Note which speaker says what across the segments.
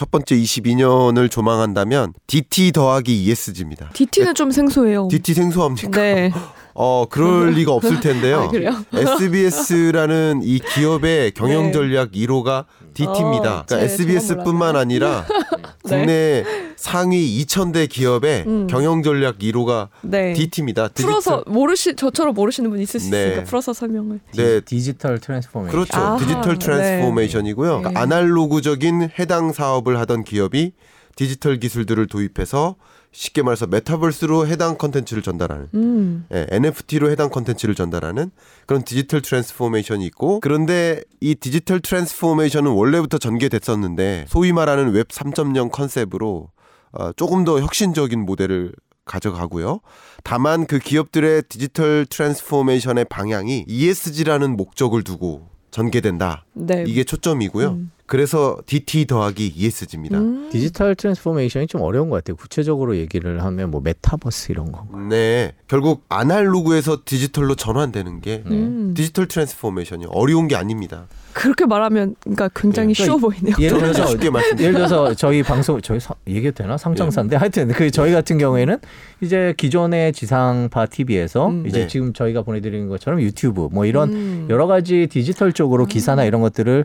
Speaker 1: 첫 번째 22년을 조망한다면 DT 더하기 ESG입니다.
Speaker 2: DT는 좀 생소해요.
Speaker 1: DT 생소합니까?
Speaker 2: 네.
Speaker 1: 어, 그럴 리가 없을 텐데요.
Speaker 2: 아?
Speaker 1: SBS라는 이 기업의 경영
Speaker 2: 네.
Speaker 1: 전략 1호가 DT입니다.
Speaker 2: 어,
Speaker 1: 그러니까
Speaker 2: 제-
Speaker 1: SBS뿐만 아니라
Speaker 2: 네.
Speaker 1: 국내 상위 2,000대 기업의
Speaker 2: 음.
Speaker 1: 경영 전략 1호가
Speaker 2: 네.
Speaker 1: DT입니다.
Speaker 2: 풀어서 모르시 저처럼 모르시는 분 있을 수
Speaker 1: 네.
Speaker 2: 있으니까 풀어서 설명을.
Speaker 1: 네,
Speaker 3: digital transformation.
Speaker 1: 그렇죠.
Speaker 2: 아하,
Speaker 1: 디지털
Speaker 2: 네.
Speaker 1: 트랜스포메이션이고요. 그러니까
Speaker 2: 네.
Speaker 1: 아날로그적인 해당 사업을 하던 기업이 디지털 기술들을 도입해서 쉽게 말해서 메타버스로 해당 컨텐츠를 전달하는
Speaker 2: 음.
Speaker 1: 예, NFT로 해당 컨텐츠를 전달하는 그런 digital transformation이 있고 그런데 이 digital transformation은 원래부터 전개됐었는데 소위 말하는 웹 3.0 컨셉으로 어, 조금 더 혁신적인 모델을 가져가고요. 다만 그 기업들의 digital transformation의 방향이 ESG라는 목적을 두고 전개된다.
Speaker 2: 네.
Speaker 1: 이게 초점이고요.
Speaker 2: 음.
Speaker 1: 그래서 DT 더하기 ESG입니다.
Speaker 2: 음.
Speaker 3: digital transformation이 좀 어려운 것 같아요. 구체적으로 얘기를 하면 뭐 메타버스 이런 거.
Speaker 1: 네. 결국 아날로그에서 디지털로 전환되는 게
Speaker 3: 네.
Speaker 2: 음.
Speaker 1: digital transformation이 어려운 게 아닙니다.
Speaker 2: 그렇게 말하면 그러니까 굉장히
Speaker 3: 네.
Speaker 2: 쉬워 보이네요.
Speaker 3: 예를 들어서
Speaker 1: 쉽게 말씀
Speaker 3: 예를 들어서 저희 방송 저희 사- 얘기해도 되나 상장사인데 하여튼 그 저희 같은 경우에는 이제 기존의 지상파 TV에서
Speaker 2: 음.
Speaker 3: 이제
Speaker 1: 네.
Speaker 3: 지금 저희가 보내드리는 것처럼 유튜브 뭐 이런
Speaker 2: 음.
Speaker 3: 여러 가지 디지털 쪽으로 기사나 이런 것들을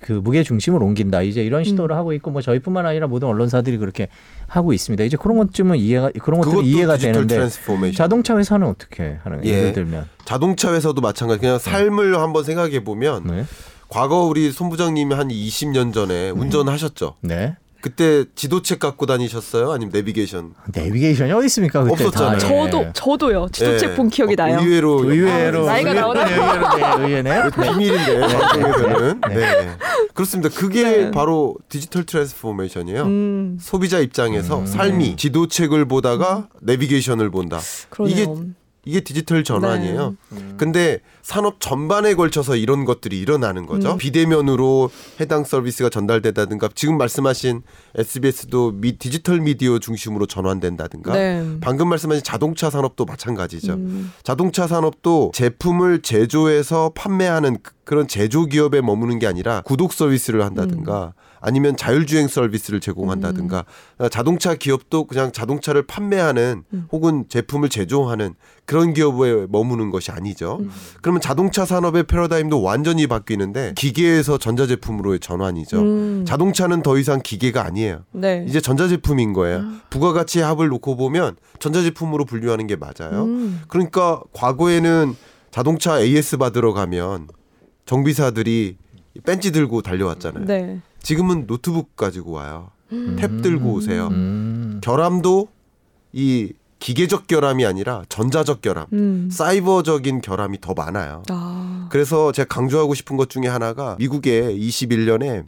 Speaker 3: 그 무게 중심을 옮긴다 이제 이런 시도를 하고 있고 뭐 저희뿐만 아니라 모든 언론사들이 그렇게 하고 있습니다. 이제 그런 것쯤은 이해가 그런 것들이 이해가 되는데
Speaker 1: transformation.
Speaker 3: 자동차 회사는 어떻게 하는
Speaker 1: 예.
Speaker 3: 예를 들면
Speaker 1: 자동차 회사도 마찬가지. 그냥 삶을 한번 생각해 보면
Speaker 3: 네.
Speaker 1: 과거 우리 손 부장님이 한 20년 전에 운전하셨죠.
Speaker 3: 네.
Speaker 1: 그때 지도책 갖고 다니셨어요? 아니면 내비게이션?
Speaker 3: 내비게이션이 어디 있습니까? 그때
Speaker 1: 없었잖아요.
Speaker 3: 다, 예.
Speaker 2: 저도 저도요. 지도책
Speaker 1: 예.
Speaker 2: 본 기억이
Speaker 1: 어,
Speaker 2: 나요.
Speaker 1: 의외로
Speaker 3: 의외로
Speaker 2: 아, 나이가
Speaker 3: 의외-
Speaker 2: 나오나?
Speaker 3: 네, 의외로 네, 의외네.
Speaker 1: 비밀인데 방송에서는
Speaker 3: 네.
Speaker 1: 네. 그렇습니다. 그게
Speaker 2: 네.
Speaker 1: 바로 digital transformation이에요.
Speaker 2: 음.
Speaker 1: 소비자 입장에서
Speaker 3: 음.
Speaker 1: 삶이 지도책을 보다가 내비게이션을 본다.
Speaker 2: 그러네요.
Speaker 1: 이게 이게 디지털 전환이에요.
Speaker 3: 음.
Speaker 1: 근데 산업 전반에 걸쳐서 이런 것들이 일어나는 거죠.
Speaker 2: 음.
Speaker 1: 비대면으로 해당 서비스가 전달된다든가 지금 말씀하신 SBS도 미, 디지털 미디어 중심으로 전환된다든가
Speaker 2: 네.
Speaker 1: 방금 말씀하신 자동차 산업도 마찬가지죠.
Speaker 2: 음.
Speaker 1: 자동차 산업도 제품을 제조해서 판매하는 그- 그런 제조 기업에 머무는 게 아니라 구독 서비스를 한다든가 아니면 자율주행 서비스를 제공한다든가 어, 자동차 기업도 그냥 자동차를 판매하는
Speaker 2: 음.
Speaker 1: 혹은 제품을 제조하는 그런 기업에 머무는 것이 아니죠.
Speaker 2: 음.
Speaker 1: 그러면 자동차 산업의 패러다임도 완전히 바뀌는데 기계에서 전자제품으로의 전환이죠.
Speaker 2: 음.
Speaker 1: 자동차는 더 이상 기계가 아니에요.
Speaker 2: 네.
Speaker 1: 이제 전자제품인 거예요.
Speaker 2: 아.
Speaker 1: 부가가치 합을 놓고 보면 전자제품으로 분류하는 게 맞아요.
Speaker 2: 음.
Speaker 1: 그러니까 과거에는 자동차 AS 받으러 가면 정비사들이 펜치 들고 달려왔잖아요.
Speaker 2: 네.
Speaker 1: 지금은 노트북 가지고 와요. 탭 들고 오세요.
Speaker 3: 음.
Speaker 1: 결함도 이 기계적 결함이 아니라 전자적 결함,
Speaker 2: 음.
Speaker 1: 사이버적인 결함이 더 많아요.
Speaker 2: 아.
Speaker 1: 그래서 제가 강조하고 싶은 것 중에 하나가 미국에 21년에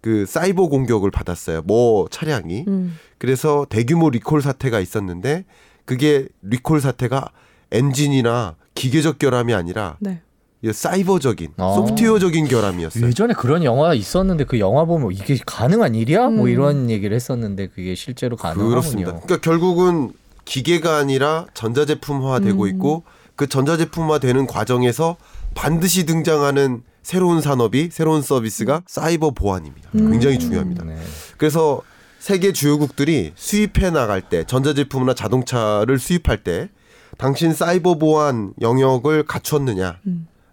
Speaker 1: 그 사이버 공격을 받았어요. 뭐 차량이.
Speaker 2: 음.
Speaker 1: 그래서 대규모 리콜 사태가 있었는데 그게 리콜 사태가 엔진이나 기계적 결함이 아니라
Speaker 2: 네.
Speaker 1: 이 사이버적인
Speaker 3: 어.
Speaker 1: 소프트웨어적인 결함이었어요.
Speaker 3: 예전에 그런 영화 있었는데 그 영화 보면 이게 가능한 일이야? 뭐
Speaker 2: 음.
Speaker 3: 이런 얘기를 했었는데 그게 실제로 가능하군요.
Speaker 1: 그렇습니다. 그러니까 결국은 기계가 아니라 전자제품화되고
Speaker 2: 음.
Speaker 1: 있고 그 전자제품화되는 과정에서 반드시 등장하는 새로운 산업이 새로운 서비스가 사이버 보안입니다.
Speaker 2: 음.
Speaker 1: 굉장히 중요합니다.
Speaker 3: 네.
Speaker 1: 그래서 세계 주요국들이 수입해 나갈 때 전자제품이나 자동차를 수입할 때 당신 사이버 보안 영역을 갖췄느냐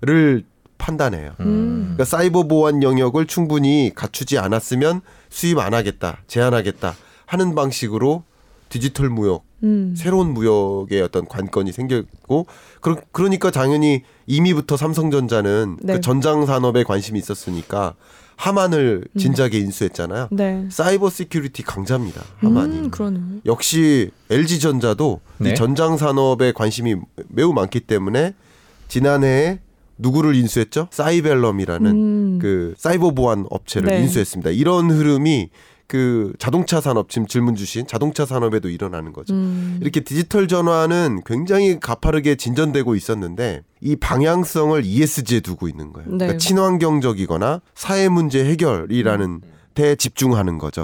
Speaker 1: 를
Speaker 2: 음.
Speaker 1: 판단해요.
Speaker 2: 음.
Speaker 1: 그러니까 사이버 보안 영역을 충분히 갖추지 않았으면 수입 안 하겠다, 제한하겠다 하는 방식으로 디지털 무역,
Speaker 2: 음.
Speaker 1: 새로운 무역의 어떤 관건이 생겼고 그러, 그러니까 당연히 이미부터 삼성전자는
Speaker 2: 네.
Speaker 1: 그 전장 산업에 관심이 있었으니까 하만을 진작에 인수했잖아요.
Speaker 2: 네.
Speaker 1: cyber security 강자입니다. 하만이.
Speaker 2: 음, 그러네.
Speaker 1: 역시 LG전자도
Speaker 3: 네.
Speaker 1: 이 전장 산업에 관심이 매우 많기 때문에 지난해에 누구를 인수했죠? 사이벨럼이라는
Speaker 2: 음.
Speaker 1: 그 사이버 보안 업체를
Speaker 2: 네.
Speaker 1: 인수했습니다. 이런 흐름이 그 자동차 산업 지금 질문 주신 자동차 산업에도 일어나는 거죠.
Speaker 2: 음.
Speaker 1: 이렇게 디지털 전환은 굉장히 가파르게 진전되고 있었는데 이 방향성을 ESG에 두고 있는 거예요.
Speaker 2: 네.
Speaker 1: 그러니까 친환경적이거나 사회 문제 해결이라는 데 집중하는 거죠.